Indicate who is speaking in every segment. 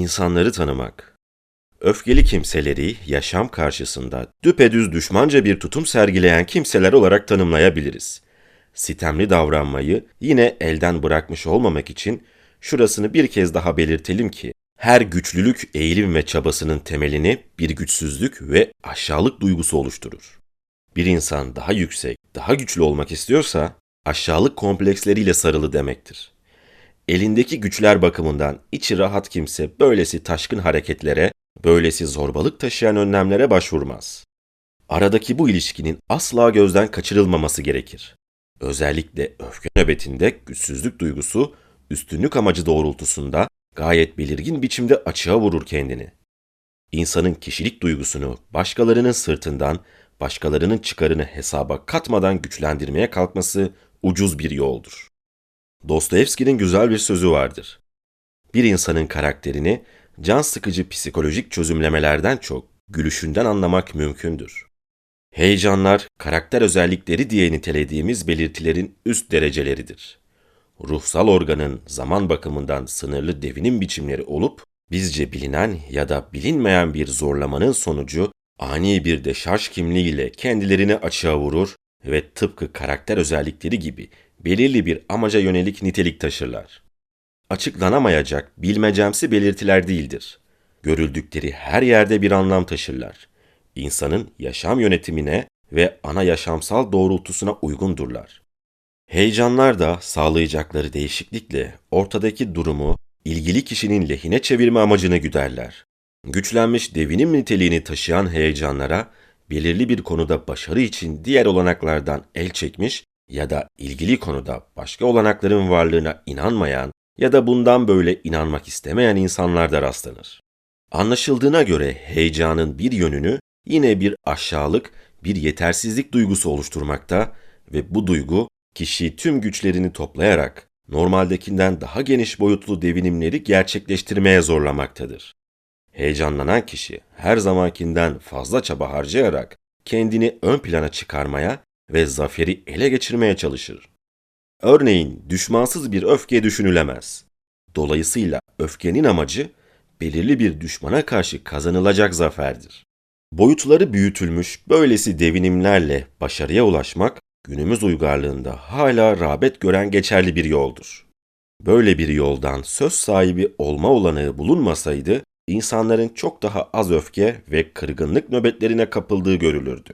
Speaker 1: İnsanları tanımak. Öfkeli kimseleri yaşam karşısında düpedüz düşmanca bir tutum sergileyen kimseler olarak tanımlayabiliriz. Sitemli davranmayı yine elden bırakmış olmamak için şurasını bir kez daha belirtelim ki her güçlülük eğilim ve çabasının temelini bir güçsüzlük ve aşağılık duygusu oluşturur. Bir insan daha yüksek, daha güçlü olmak istiyorsa aşağılık kompleksleriyle sarılı demektir. Elindeki güçler bakımından içi rahat kimse böylesi taşkın hareketlere, böylesi zorbalık taşıyan önlemlere başvurmaz. Aradaki bu ilişkinin asla gözden kaçırılmaması gerekir. Özellikle öfke nöbetinde güçsüzlük duygusu üstünlük amacı doğrultusunda gayet belirgin biçimde açığa vurur kendini. İnsanın kişilik duygusunu başkalarının sırtından, başkalarının çıkarını hesaba katmadan güçlendirmeye kalkması ucuz bir yoldur. Dostoyevski'nin güzel bir sözü vardır. Bir insanın karakterini can sıkıcı psikolojik çözümlemelerden çok gülüşünden anlamak mümkündür. Heyecanlar, karakter özellikleri diye nitelediğimiz belirtilerin üst dereceleridir. Ruhsal organın zaman bakımından sınırlı devinim biçimleri olup, bizce bilinen ya da bilinmeyen bir zorlamanın sonucu ani bir deşarj kimliğiyle kendilerini açığa vurur ve tıpkı karakter özellikleri gibi belirli bir amaca yönelik nitelik taşırlar. Açıklanamayacak bilmecemsi belirtiler değildir. Görüldükleri her yerde bir anlam taşırlar. İnsanın yaşam yönetimine ve ana yaşamsal doğrultusuna uygundurlar. Heyecanlar da sağlayacakları değişiklikle ortadaki durumu ilgili kişinin lehine çevirme amacını güderler. Güçlenmiş devinim niteliğini taşıyan heyecanlara belirli bir konuda başarı için diğer olanaklardan el çekmiş ya da ilgili konuda başka olanakların varlığına inanmayan ya da bundan böyle inanmak istemeyen insanlar da rastlanır. Anlaşıldığına göre heyecanın bir yönünü yine bir aşağılık, bir yetersizlik duygusu oluşturmakta ve bu duygu kişi tüm güçlerini toplayarak normaldekinden daha geniş boyutlu devinimleri gerçekleştirmeye zorlamaktadır. Heyecanlanan kişi her zamankinden fazla çaba harcayarak kendini ön plana çıkarmaya ve zaferi ele geçirmeye çalışır. Örneğin düşmansız bir öfke düşünülemez. Dolayısıyla öfkenin amacı belirli bir düşmana karşı kazanılacak zaferdir. Boyutları büyütülmüş böylesi devinimlerle başarıya ulaşmak günümüz uygarlığında hala rağbet gören geçerli bir yoldur. Böyle bir yoldan söz sahibi olma olanağı bulunmasaydı insanların çok daha az öfke ve kırgınlık nöbetlerine kapıldığı görülürdü.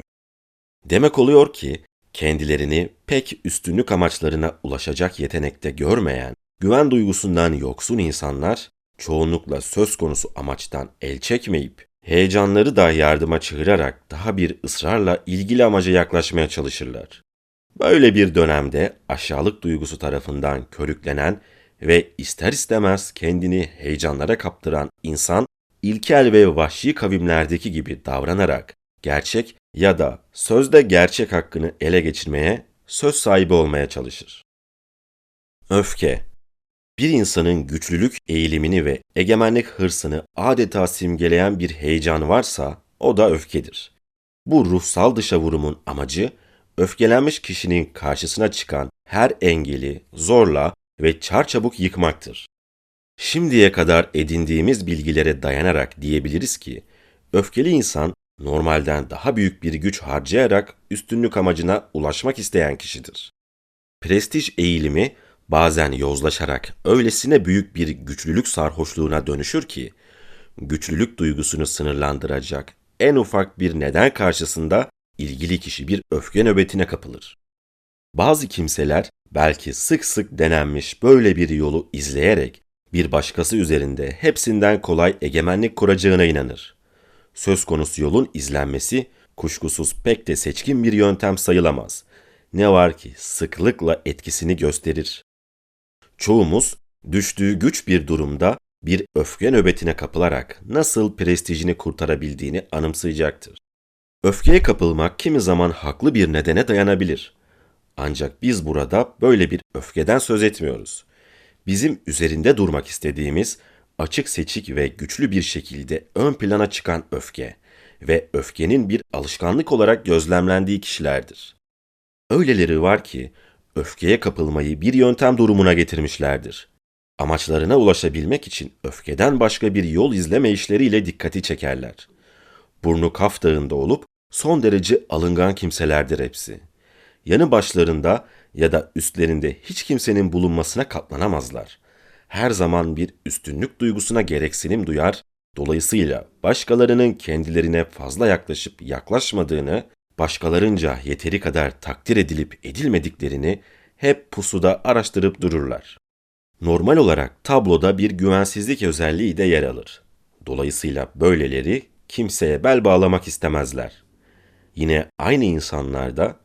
Speaker 1: Demek oluyor ki kendilerini pek üstünlük amaçlarına ulaşacak yetenekte görmeyen, güven duygusundan yoksun insanlar çoğunlukla söz konusu amaçtan el çekmeyip heyecanları da yardıma çığırarak daha bir ısrarla ilgili amaca yaklaşmaya çalışırlar. Böyle bir dönemde aşağılık duygusu tarafından körüklenen ve ister istemez kendini heyecanlara kaptıran insan ilkel ve vahşi kavimlerdeki gibi davranarak gerçek ya da sözde gerçek hakkını ele geçirmeye, söz sahibi olmaya çalışır. Öfke bir insanın güçlülük eğilimini ve egemenlik hırsını adeta simgeleyen bir heyecan varsa o da öfkedir. Bu ruhsal dışa vurumun amacı öfkelenmiş kişinin karşısına çıkan her engeli zorla ve çarçabuk yıkmaktır. Şimdiye kadar edindiğimiz bilgilere dayanarak diyebiliriz ki, öfkeli insan normalden daha büyük bir güç harcayarak üstünlük amacına ulaşmak isteyen kişidir. Prestij eğilimi bazen yozlaşarak öylesine büyük bir güçlülük sarhoşluğuna dönüşür ki, güçlülük duygusunu sınırlandıracak en ufak bir neden karşısında ilgili kişi bir öfke nöbetine kapılır. Bazı kimseler belki sık sık denenmiş böyle bir yolu izleyerek bir başkası üzerinde hepsinden kolay egemenlik kuracağına inanır. Söz konusu yolun izlenmesi kuşkusuz pek de seçkin bir yöntem sayılamaz. Ne var ki sıklıkla etkisini gösterir. Çoğumuz düştüğü güç bir durumda bir öfke nöbetine kapılarak nasıl prestijini kurtarabildiğini anımsayacaktır. Öfkeye kapılmak kimi zaman haklı bir nedene dayanabilir. Ancak biz burada böyle bir öfkeden söz etmiyoruz. Bizim üzerinde durmak istediğimiz açık seçik ve güçlü bir şekilde ön plana çıkan öfke ve öfkenin bir alışkanlık olarak gözlemlendiği kişilerdir. Öyleleri var ki öfkeye kapılmayı bir yöntem durumuna getirmişlerdir. Amaçlarına ulaşabilmek için öfkeden başka bir yol izleme işleriyle dikkati çekerler. Burnu Kaf Dağı'nda olup son derece alıngan kimselerdir hepsi. Yanı başlarında ya da üstlerinde hiç kimsenin bulunmasına katlanamazlar. Her zaman bir üstünlük duygusuna gereksinim duyar, dolayısıyla başkalarının kendilerine fazla yaklaşıp yaklaşmadığını, başkalarınca yeteri kadar takdir edilip edilmediklerini hep pusuda araştırıp dururlar. Normal olarak tabloda bir güvensizlik özelliği de yer alır. Dolayısıyla böyleleri kimseye bel bağlamak istemezler. Yine aynı insanlarda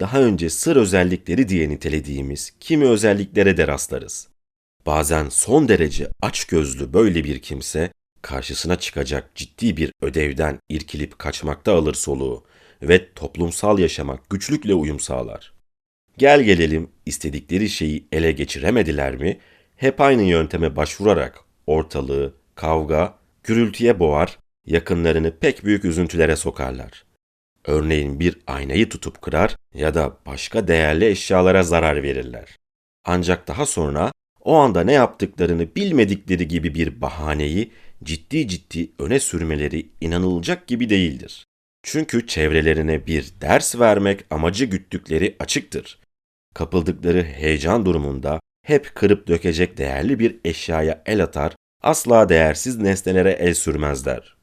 Speaker 1: daha önce sır özellikleri diye nitelediğimiz kimi özelliklere de rastlarız. Bazen son derece açgözlü böyle bir kimse karşısına çıkacak ciddi bir ödevden irkilip kaçmakta alır soluğu ve toplumsal yaşamak güçlükle uyum sağlar. Gel gelelim istedikleri şeyi ele geçiremediler mi hep aynı yönteme başvurarak ortalığı kavga, gürültüye boğar, yakınlarını pek büyük üzüntülere sokarlar. Örneğin bir aynayı tutup kırar ya da başka değerli eşyalara zarar verirler. Ancak daha sonra o anda ne yaptıklarını bilmedikleri gibi bir bahaneyi ciddi ciddi öne sürmeleri inanılacak gibi değildir. Çünkü çevrelerine bir ders vermek amacı güttükleri açıktır. Kapıldıkları heyecan durumunda hep kırıp dökecek değerli bir eşyaya el atar, asla değersiz nesnelere el sürmezler.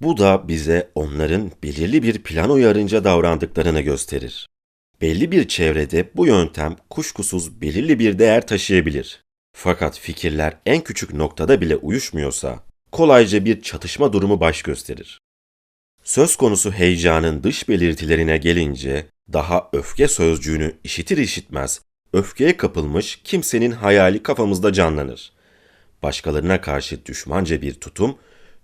Speaker 1: Bu da bize onların belirli bir plan uyarınca davrandıklarını gösterir. Belli bir çevrede bu yöntem kuşkusuz belirli bir değer taşıyabilir. Fakat fikirler en küçük noktada bile uyuşmuyorsa kolayca bir çatışma durumu baş gösterir. Söz konusu heyecanın dış belirtilerine gelince daha öfke sözcüğünü işitir işitmez öfkeye kapılmış kimsenin hayali kafamızda canlanır. Başkalarına karşı düşmanca bir tutum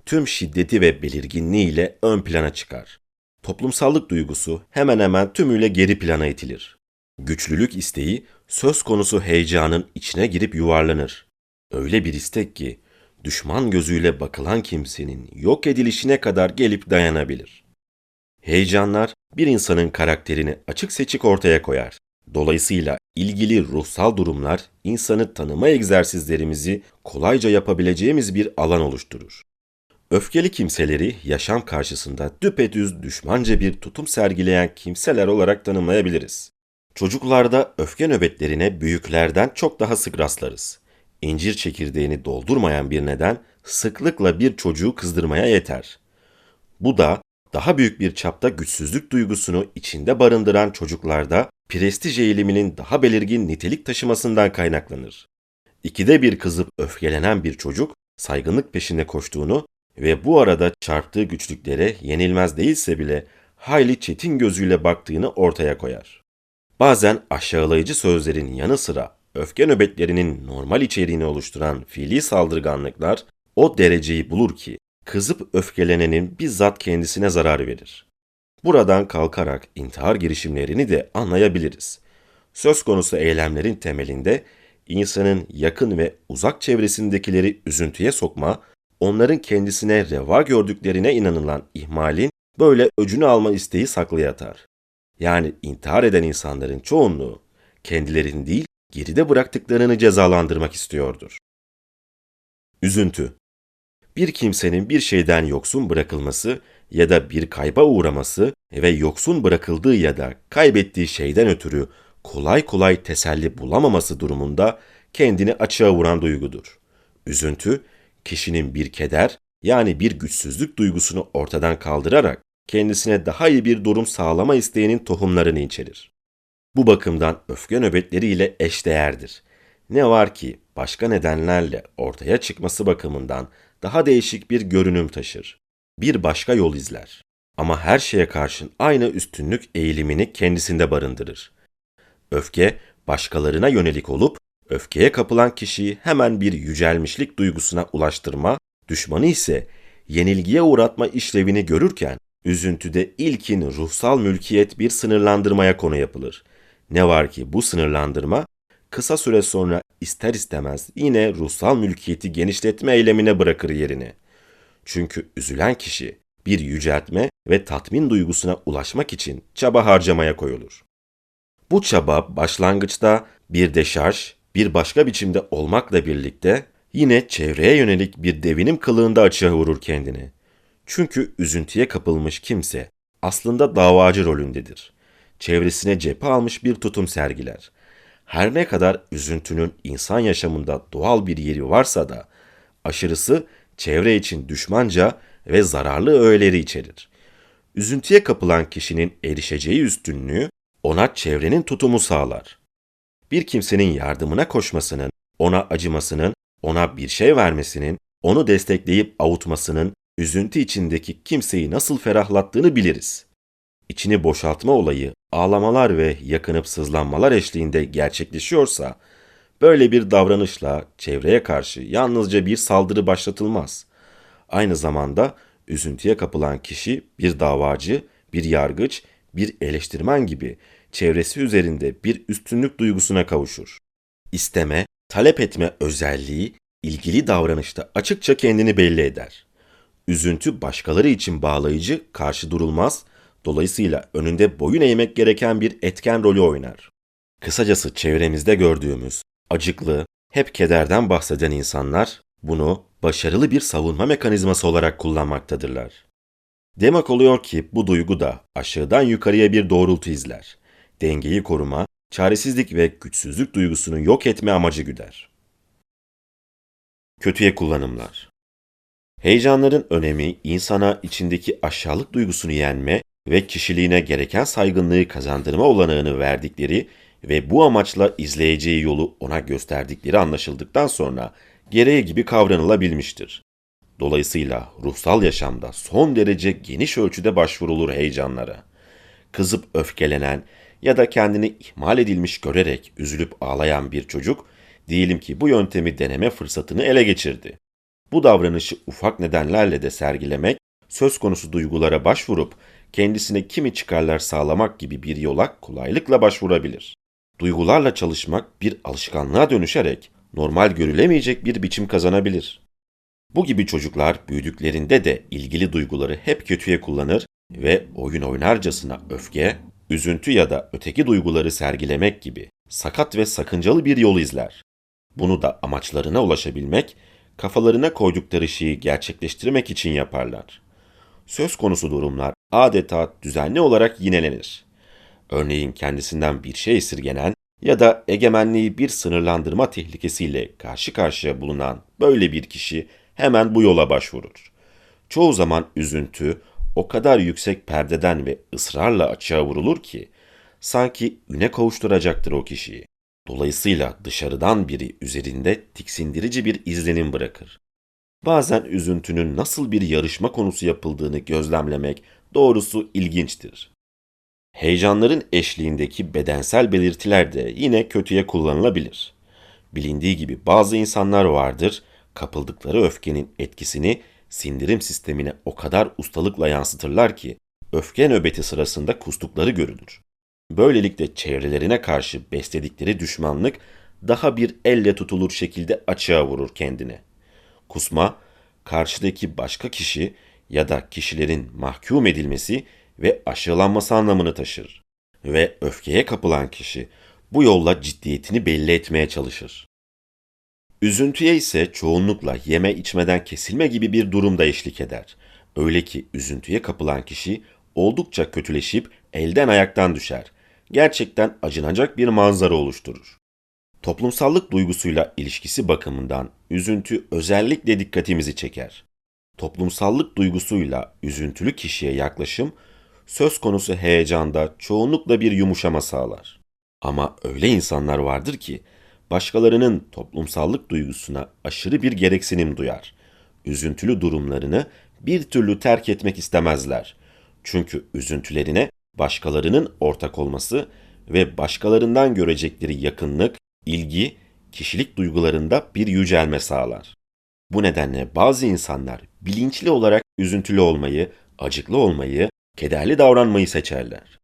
Speaker 1: tüm şiddeti ve belirginliğiyle ön plana çıkar. Toplumsallık duygusu hemen hemen tümüyle geri plana itilir. Güçlülük isteği söz konusu heyecanın içine girip yuvarlanır. Öyle bir istek ki düşman gözüyle bakılan kimsenin yok edilişine kadar gelip dayanabilir. Heyecanlar bir insanın karakterini açık seçik ortaya koyar. Dolayısıyla ilgili ruhsal durumlar insanı tanıma egzersizlerimizi kolayca yapabileceğimiz bir alan oluşturur. Öfkeli kimseleri yaşam karşısında düpedüz düşmanca bir tutum sergileyen kimseler olarak tanımlayabiliriz. Çocuklarda öfke nöbetlerine büyüklerden çok daha sık rastlarız. İncir çekirdeğini doldurmayan bir neden sıklıkla bir çocuğu kızdırmaya yeter. Bu da daha büyük bir çapta güçsüzlük duygusunu içinde barındıran çocuklarda prestij eğiliminin daha belirgin nitelik taşımasından kaynaklanır. İkide bir kızıp öfkelenen bir çocuk saygınlık peşinde koştuğunu ve bu arada çarptığı güçlüklere yenilmez değilse bile hayli çetin gözüyle baktığını ortaya koyar. Bazen aşağılayıcı sözlerin yanı sıra öfke nöbetlerinin normal içeriğini oluşturan fiili saldırganlıklar o dereceyi bulur ki kızıp öfkelenenin bizzat kendisine zarar verir. Buradan kalkarak intihar girişimlerini de anlayabiliriz. Söz konusu eylemlerin temelinde insanın yakın ve uzak çevresindekileri üzüntüye sokma, onların kendisine reva gördüklerine inanılan ihmalin böyle öcünü alma isteği saklı yatar. Yani intihar eden insanların çoğunluğu kendilerini değil geride bıraktıklarını cezalandırmak istiyordur. Üzüntü Bir kimsenin bir şeyden yoksun bırakılması ya da bir kayba uğraması ve yoksun bırakıldığı ya da kaybettiği şeyden ötürü kolay kolay teselli bulamaması durumunda kendini açığa vuran duygudur. Üzüntü, kişinin bir keder yani bir güçsüzlük duygusunu ortadan kaldırarak kendisine daha iyi bir durum sağlama isteğinin tohumlarını içerir. Bu bakımdan öfke nöbetleriyle eşdeğerdir. Ne var ki başka nedenlerle ortaya çıkması bakımından daha değişik bir görünüm taşır bir başka yol izler. Ama her şeye karşın aynı üstünlük eğilimini kendisinde barındırır. Öfke, başkalarına yönelik olup, öfkeye kapılan kişiyi hemen bir yücelmişlik duygusuna ulaştırma, düşmanı ise yenilgiye uğratma işlevini görürken, üzüntüde ilkin ruhsal mülkiyet bir sınırlandırmaya konu yapılır. Ne var ki bu sınırlandırma, kısa süre sonra ister istemez yine ruhsal mülkiyeti genişletme eylemine bırakır yerini.'' Çünkü üzülen kişi bir yüceltme ve tatmin duygusuna ulaşmak için çaba harcamaya koyulur. Bu çaba başlangıçta bir deşarj, bir başka biçimde olmakla birlikte yine çevreye yönelik bir devinim kılığında açığa vurur kendini. Çünkü üzüntüye kapılmış kimse aslında davacı rolündedir. Çevresine cephe almış bir tutum sergiler. Her ne kadar üzüntünün insan yaşamında doğal bir yeri varsa da aşırısı çevre için düşmanca ve zararlı öğeleri içerir. Üzüntüye kapılan kişinin erişeceği üstünlüğü ona çevrenin tutumu sağlar. Bir kimsenin yardımına koşmasının, ona acımasının, ona bir şey vermesinin, onu destekleyip avutmasının üzüntü içindeki kimseyi nasıl ferahlattığını biliriz. İçini boşaltma olayı ağlamalar ve yakınıp sızlanmalar eşliğinde gerçekleşiyorsa, böyle bir davranışla çevreye karşı yalnızca bir saldırı başlatılmaz. Aynı zamanda üzüntüye kapılan kişi bir davacı, bir yargıç, bir eleştirmen gibi çevresi üzerinde bir üstünlük duygusuna kavuşur. İsteme, talep etme özelliği ilgili davranışta açıkça kendini belli eder. Üzüntü başkaları için bağlayıcı, karşı durulmaz, dolayısıyla önünde boyun eğmek gereken bir etken rolü oynar. Kısacası çevremizde gördüğümüz acıklı, hep kederden bahseden insanlar bunu başarılı bir savunma mekanizması olarak kullanmaktadırlar. Demek oluyor ki bu duygu da aşağıdan yukarıya bir doğrultu izler. Dengeyi koruma, çaresizlik ve güçsüzlük duygusunu yok etme amacı güder. Kötüye kullanımlar Heyecanların önemi insana içindeki aşağılık duygusunu yenme ve kişiliğine gereken saygınlığı kazandırma olanağını verdikleri ve bu amaçla izleyeceği yolu ona gösterdikleri anlaşıldıktan sonra gereği gibi kavranılabilmiştir. Dolayısıyla ruhsal yaşamda son derece geniş ölçüde başvurulur heyecanlara. Kızıp öfkelenen ya da kendini ihmal edilmiş görerek üzülüp ağlayan bir çocuk, diyelim ki bu yöntemi deneme fırsatını ele geçirdi. Bu davranışı ufak nedenlerle de sergilemek, söz konusu duygulara başvurup kendisine kimi çıkarlar sağlamak gibi bir yola kolaylıkla başvurabilir. Duygularla çalışmak bir alışkanlığa dönüşerek normal görülemeyecek bir biçim kazanabilir. Bu gibi çocuklar büyüdüklerinde de ilgili duyguları hep kötüye kullanır ve oyun oynarcasına öfke, üzüntü ya da öteki duyguları sergilemek gibi sakat ve sakıncalı bir yol izler. Bunu da amaçlarına ulaşabilmek, kafalarına koydukları şeyi gerçekleştirmek için yaparlar. Söz konusu durumlar adeta düzenli olarak yinelenir. Örneğin kendisinden bir şey esirgenen ya da egemenliği bir sınırlandırma tehlikesiyle karşı karşıya bulunan böyle bir kişi hemen bu yola başvurur. Çoğu zaman üzüntü o kadar yüksek perdeden ve ısrarla açığa vurulur ki sanki üne kavuşturacaktır o kişiyi. Dolayısıyla dışarıdan biri üzerinde tiksindirici bir izlenim bırakır. Bazen üzüntünün nasıl bir yarışma konusu yapıldığını gözlemlemek doğrusu ilginçtir. Heyecanların eşliğindeki bedensel belirtiler de yine kötüye kullanılabilir. Bilindiği gibi bazı insanlar vardır, kapıldıkları öfkenin etkisini sindirim sistemine o kadar ustalıkla yansıtırlar ki öfke nöbeti sırasında kustukları görülür. Böylelikle çevrelerine karşı besledikleri düşmanlık daha bir elle tutulur şekilde açığa vurur kendine. Kusma, karşıdaki başka kişi ya da kişilerin mahkum edilmesi ve aşağılanması anlamını taşır. Ve öfkeye kapılan kişi bu yolla ciddiyetini belli etmeye çalışır. Üzüntüye ise çoğunlukla yeme içmeden kesilme gibi bir durumda eşlik eder. Öyle ki üzüntüye kapılan kişi oldukça kötüleşip elden ayaktan düşer. Gerçekten acınacak bir manzara oluşturur. Toplumsallık duygusuyla ilişkisi bakımından üzüntü özellikle dikkatimizi çeker. Toplumsallık duygusuyla üzüntülü kişiye yaklaşım söz konusu heyecanda çoğunlukla bir yumuşama sağlar. Ama öyle insanlar vardır ki başkalarının toplumsallık duygusuna aşırı bir gereksinim duyar. Üzüntülü durumlarını bir türlü terk etmek istemezler. Çünkü üzüntülerine başkalarının ortak olması ve başkalarından görecekleri yakınlık, ilgi, kişilik duygularında bir yücelme sağlar. Bu nedenle bazı insanlar bilinçli olarak üzüntülü olmayı, acıklı olmayı, kederli davranmayı seçerler.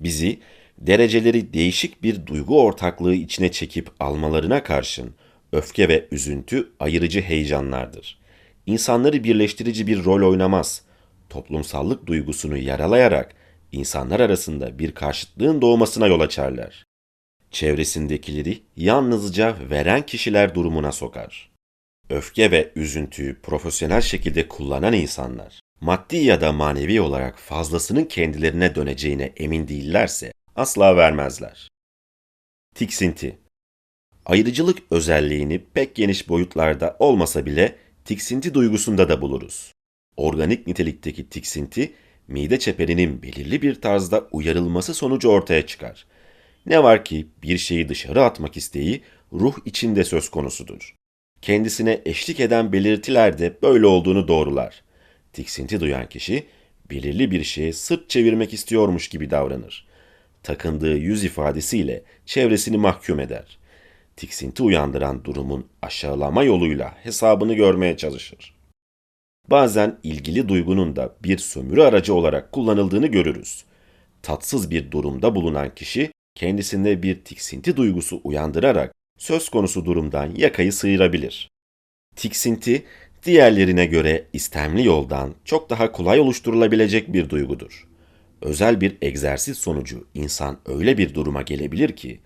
Speaker 1: Bizi dereceleri değişik bir duygu ortaklığı içine çekip almalarına karşın öfke ve üzüntü ayırıcı heyecanlardır. İnsanları birleştirici bir rol oynamaz. Toplumsallık duygusunu yaralayarak insanlar arasında bir karşıtlığın doğmasına yol açarlar. çevresindekileri yalnızca veren kişiler durumuna sokar. Öfke ve üzüntüyü profesyonel şekilde kullanan insanlar, maddi ya da manevi olarak fazlasının kendilerine döneceğine emin değillerse asla vermezler. Tiksinti Ayrıcılık özelliğini pek geniş boyutlarda olmasa bile tiksinti duygusunda da buluruz. Organik nitelikteki tiksinti, mide çeperinin belirli bir tarzda uyarılması sonucu ortaya çıkar. Ne var ki bir şeyi dışarı atmak isteği ruh içinde söz konusudur. Kendisine eşlik eden belirtiler de böyle olduğunu doğrular. Tiksinti duyan kişi belirli bir şeye sırt çevirmek istiyormuş gibi davranır. Takındığı yüz ifadesiyle çevresini mahkum eder. Tiksinti uyandıran durumun aşağılama yoluyla hesabını görmeye çalışır. Bazen ilgili duygunun da bir sömürü aracı olarak kullanıldığını görürüz. Tatsız bir durumda bulunan kişi kendisinde bir tiksinti duygusu uyandırarak söz konusu durumdan yakayı sıyırabilir. Tiksinti, diğerlerine göre istemli yoldan çok daha kolay oluşturulabilecek bir duygudur. Özel bir egzersiz sonucu insan öyle bir duruma gelebilir ki,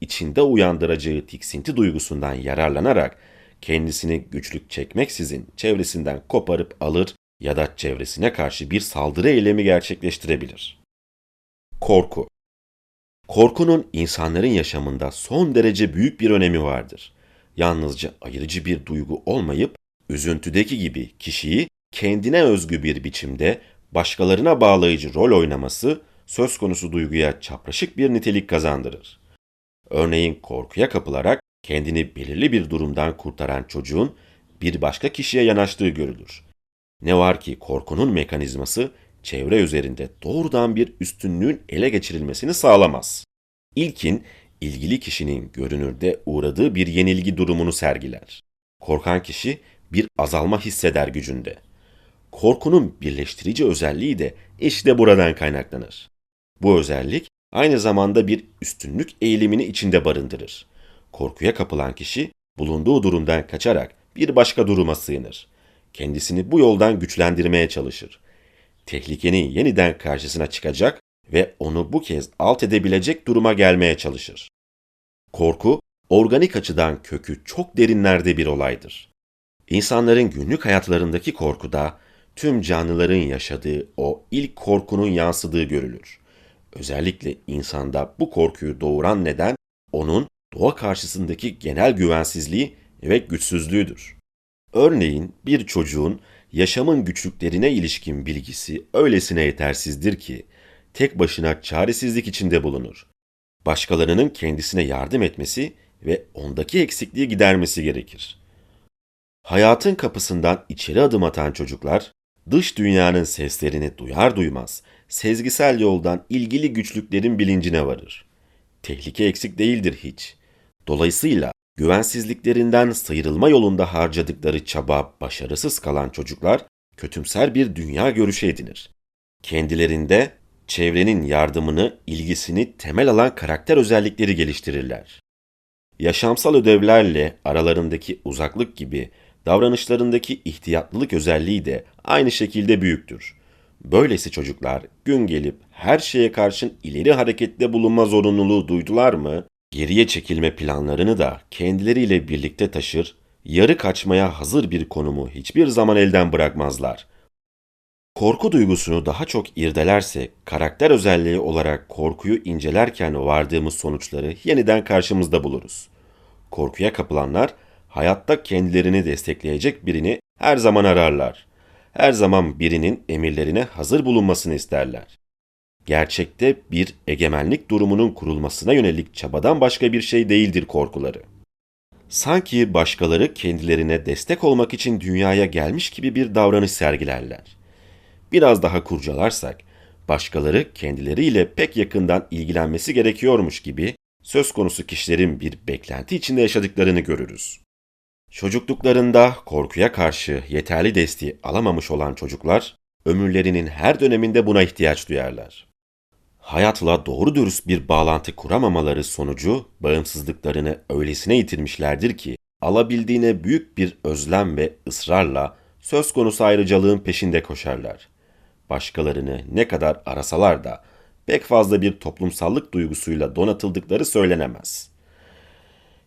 Speaker 1: içinde uyandıracağı tiksinti duygusundan yararlanarak kendisini güçlük çekmeksizin çevresinden koparıp alır ya da çevresine karşı bir saldırı eylemi gerçekleştirebilir. Korku Korkunun insanların yaşamında son derece büyük bir önemi vardır. Yalnızca ayırıcı bir duygu olmayıp, üzüntüdeki gibi kişiyi kendine özgü bir biçimde başkalarına bağlayıcı rol oynaması söz konusu duyguya çapraşık bir nitelik kazandırır. Örneğin korkuya kapılarak kendini belirli bir durumdan kurtaran çocuğun bir başka kişiye yanaştığı görülür. Ne var ki korkunun mekanizması çevre üzerinde doğrudan bir üstünlüğün ele geçirilmesini sağlamaz. İlkin, ilgili kişinin görünürde uğradığı bir yenilgi durumunu sergiler. Korkan kişi bir azalma hisseder gücünde. Korkunun birleştirici özelliği de işte buradan kaynaklanır. Bu özellik aynı zamanda bir üstünlük eğilimini içinde barındırır. Korkuya kapılan kişi bulunduğu durumdan kaçarak bir başka duruma sığınır. Kendisini bu yoldan güçlendirmeye çalışır. Tehlikenin yeniden karşısına çıkacak ve onu bu kez alt edebilecek duruma gelmeye çalışır. Korku, organik açıdan kökü çok derinlerde bir olaydır. İnsanların günlük hayatlarındaki korkuda tüm canlıların yaşadığı o ilk korkunun yansıdığı görülür. Özellikle insanda bu korkuyu doğuran neden onun doğa karşısındaki genel güvensizliği ve güçsüzlüğüdür. Örneğin bir çocuğun yaşamın güçlüklerine ilişkin bilgisi öylesine yetersizdir ki tek başına çaresizlik içinde bulunur. Başkalarının kendisine yardım etmesi ve ondaki eksikliği gidermesi gerekir. Hayatın kapısından içeri adım atan çocuklar, dış dünyanın seslerini duyar duymaz, sezgisel yoldan ilgili güçlüklerin bilincine varır. Tehlike eksik değildir hiç. Dolayısıyla güvensizliklerinden sıyrılma yolunda harcadıkları çaba başarısız kalan çocuklar kötümser bir dünya görüşü edinir. Kendilerinde çevrenin yardımını, ilgisini temel alan karakter özellikleri geliştirirler. Yaşamsal ödevlerle aralarındaki uzaklık gibi davranışlarındaki ihtiyatlılık özelliği de aynı şekilde büyüktür. Böylesi çocuklar gün gelip her şeye karşın ileri harekette bulunma zorunluluğu duydular mı, geriye çekilme planlarını da kendileriyle birlikte taşır, yarı kaçmaya hazır bir konumu hiçbir zaman elden bırakmazlar. Korku duygusunu daha çok irdelersek, karakter özelliği olarak korkuyu incelerken vardığımız sonuçları yeniden karşımızda buluruz. Korkuya kapılanlar, hayatta kendilerini destekleyecek birini her zaman ararlar. Her zaman birinin emirlerine hazır bulunmasını isterler. Gerçekte bir egemenlik durumunun kurulmasına yönelik çabadan başka bir şey değildir korkuları. Sanki başkaları kendilerine destek olmak için dünyaya gelmiş gibi bir davranış sergilerler. Biraz daha kurcalarsak, başkaları kendileriyle pek yakından ilgilenmesi gerekiyormuş gibi söz konusu kişilerin bir beklenti içinde yaşadıklarını görürüz. Çocukluklarında korkuya karşı yeterli desteği alamamış olan çocuklar, ömürlerinin her döneminde buna ihtiyaç duyarlar. Hayatla doğru dürüst bir bağlantı kuramamaları sonucu bağımsızlıklarını öylesine yitirmişlerdir ki, alabildiğine büyük bir özlem ve ısrarla söz konusu ayrıcalığın peşinde koşarlar. Başkalarını ne kadar arasalar da pek fazla bir toplumsallık duygusuyla donatıldıkları söylenemez.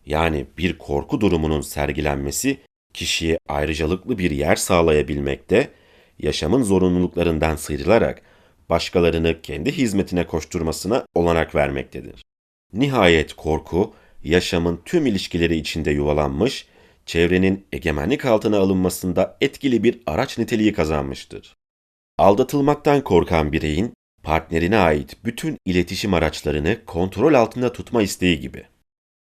Speaker 1: Yani bir korku durumunun sergilenmesi kişiye ayrıcalıklı bir yer sağlayabilmekte, yaşamın zorunluluklarından sıyrılarak başkalarını kendi hizmetine koşturmasına olanak vermektedir. Nihayet korku, yaşamın tüm ilişkileri içinde yuvalanmış, çevrenin egemenlik altına alınmasında etkili bir araç niteliği kazanmıştır. Aldatılmaktan korkan bireyin partnerine ait bütün iletişim araçlarını kontrol altında tutma isteği gibi.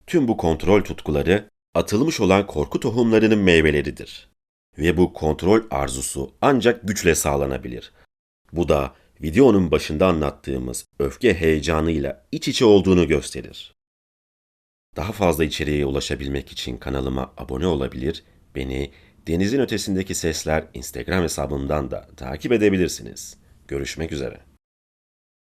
Speaker 1: Tüm bu kontrol tutkuları atılmış olan korku tohumlarının meyveleridir. Ve bu kontrol arzusu ancak güçle sağlanabilir. Bu da videonun başında anlattığımız öfke heyecanıyla iç içe olduğunu gösterir. Daha fazla içeriğe ulaşabilmek için kanalıma abone olabilir, beni Denizin Ötesindeki Sesler Instagram hesabımdan da takip edebilirsiniz. Görüşmek üzere.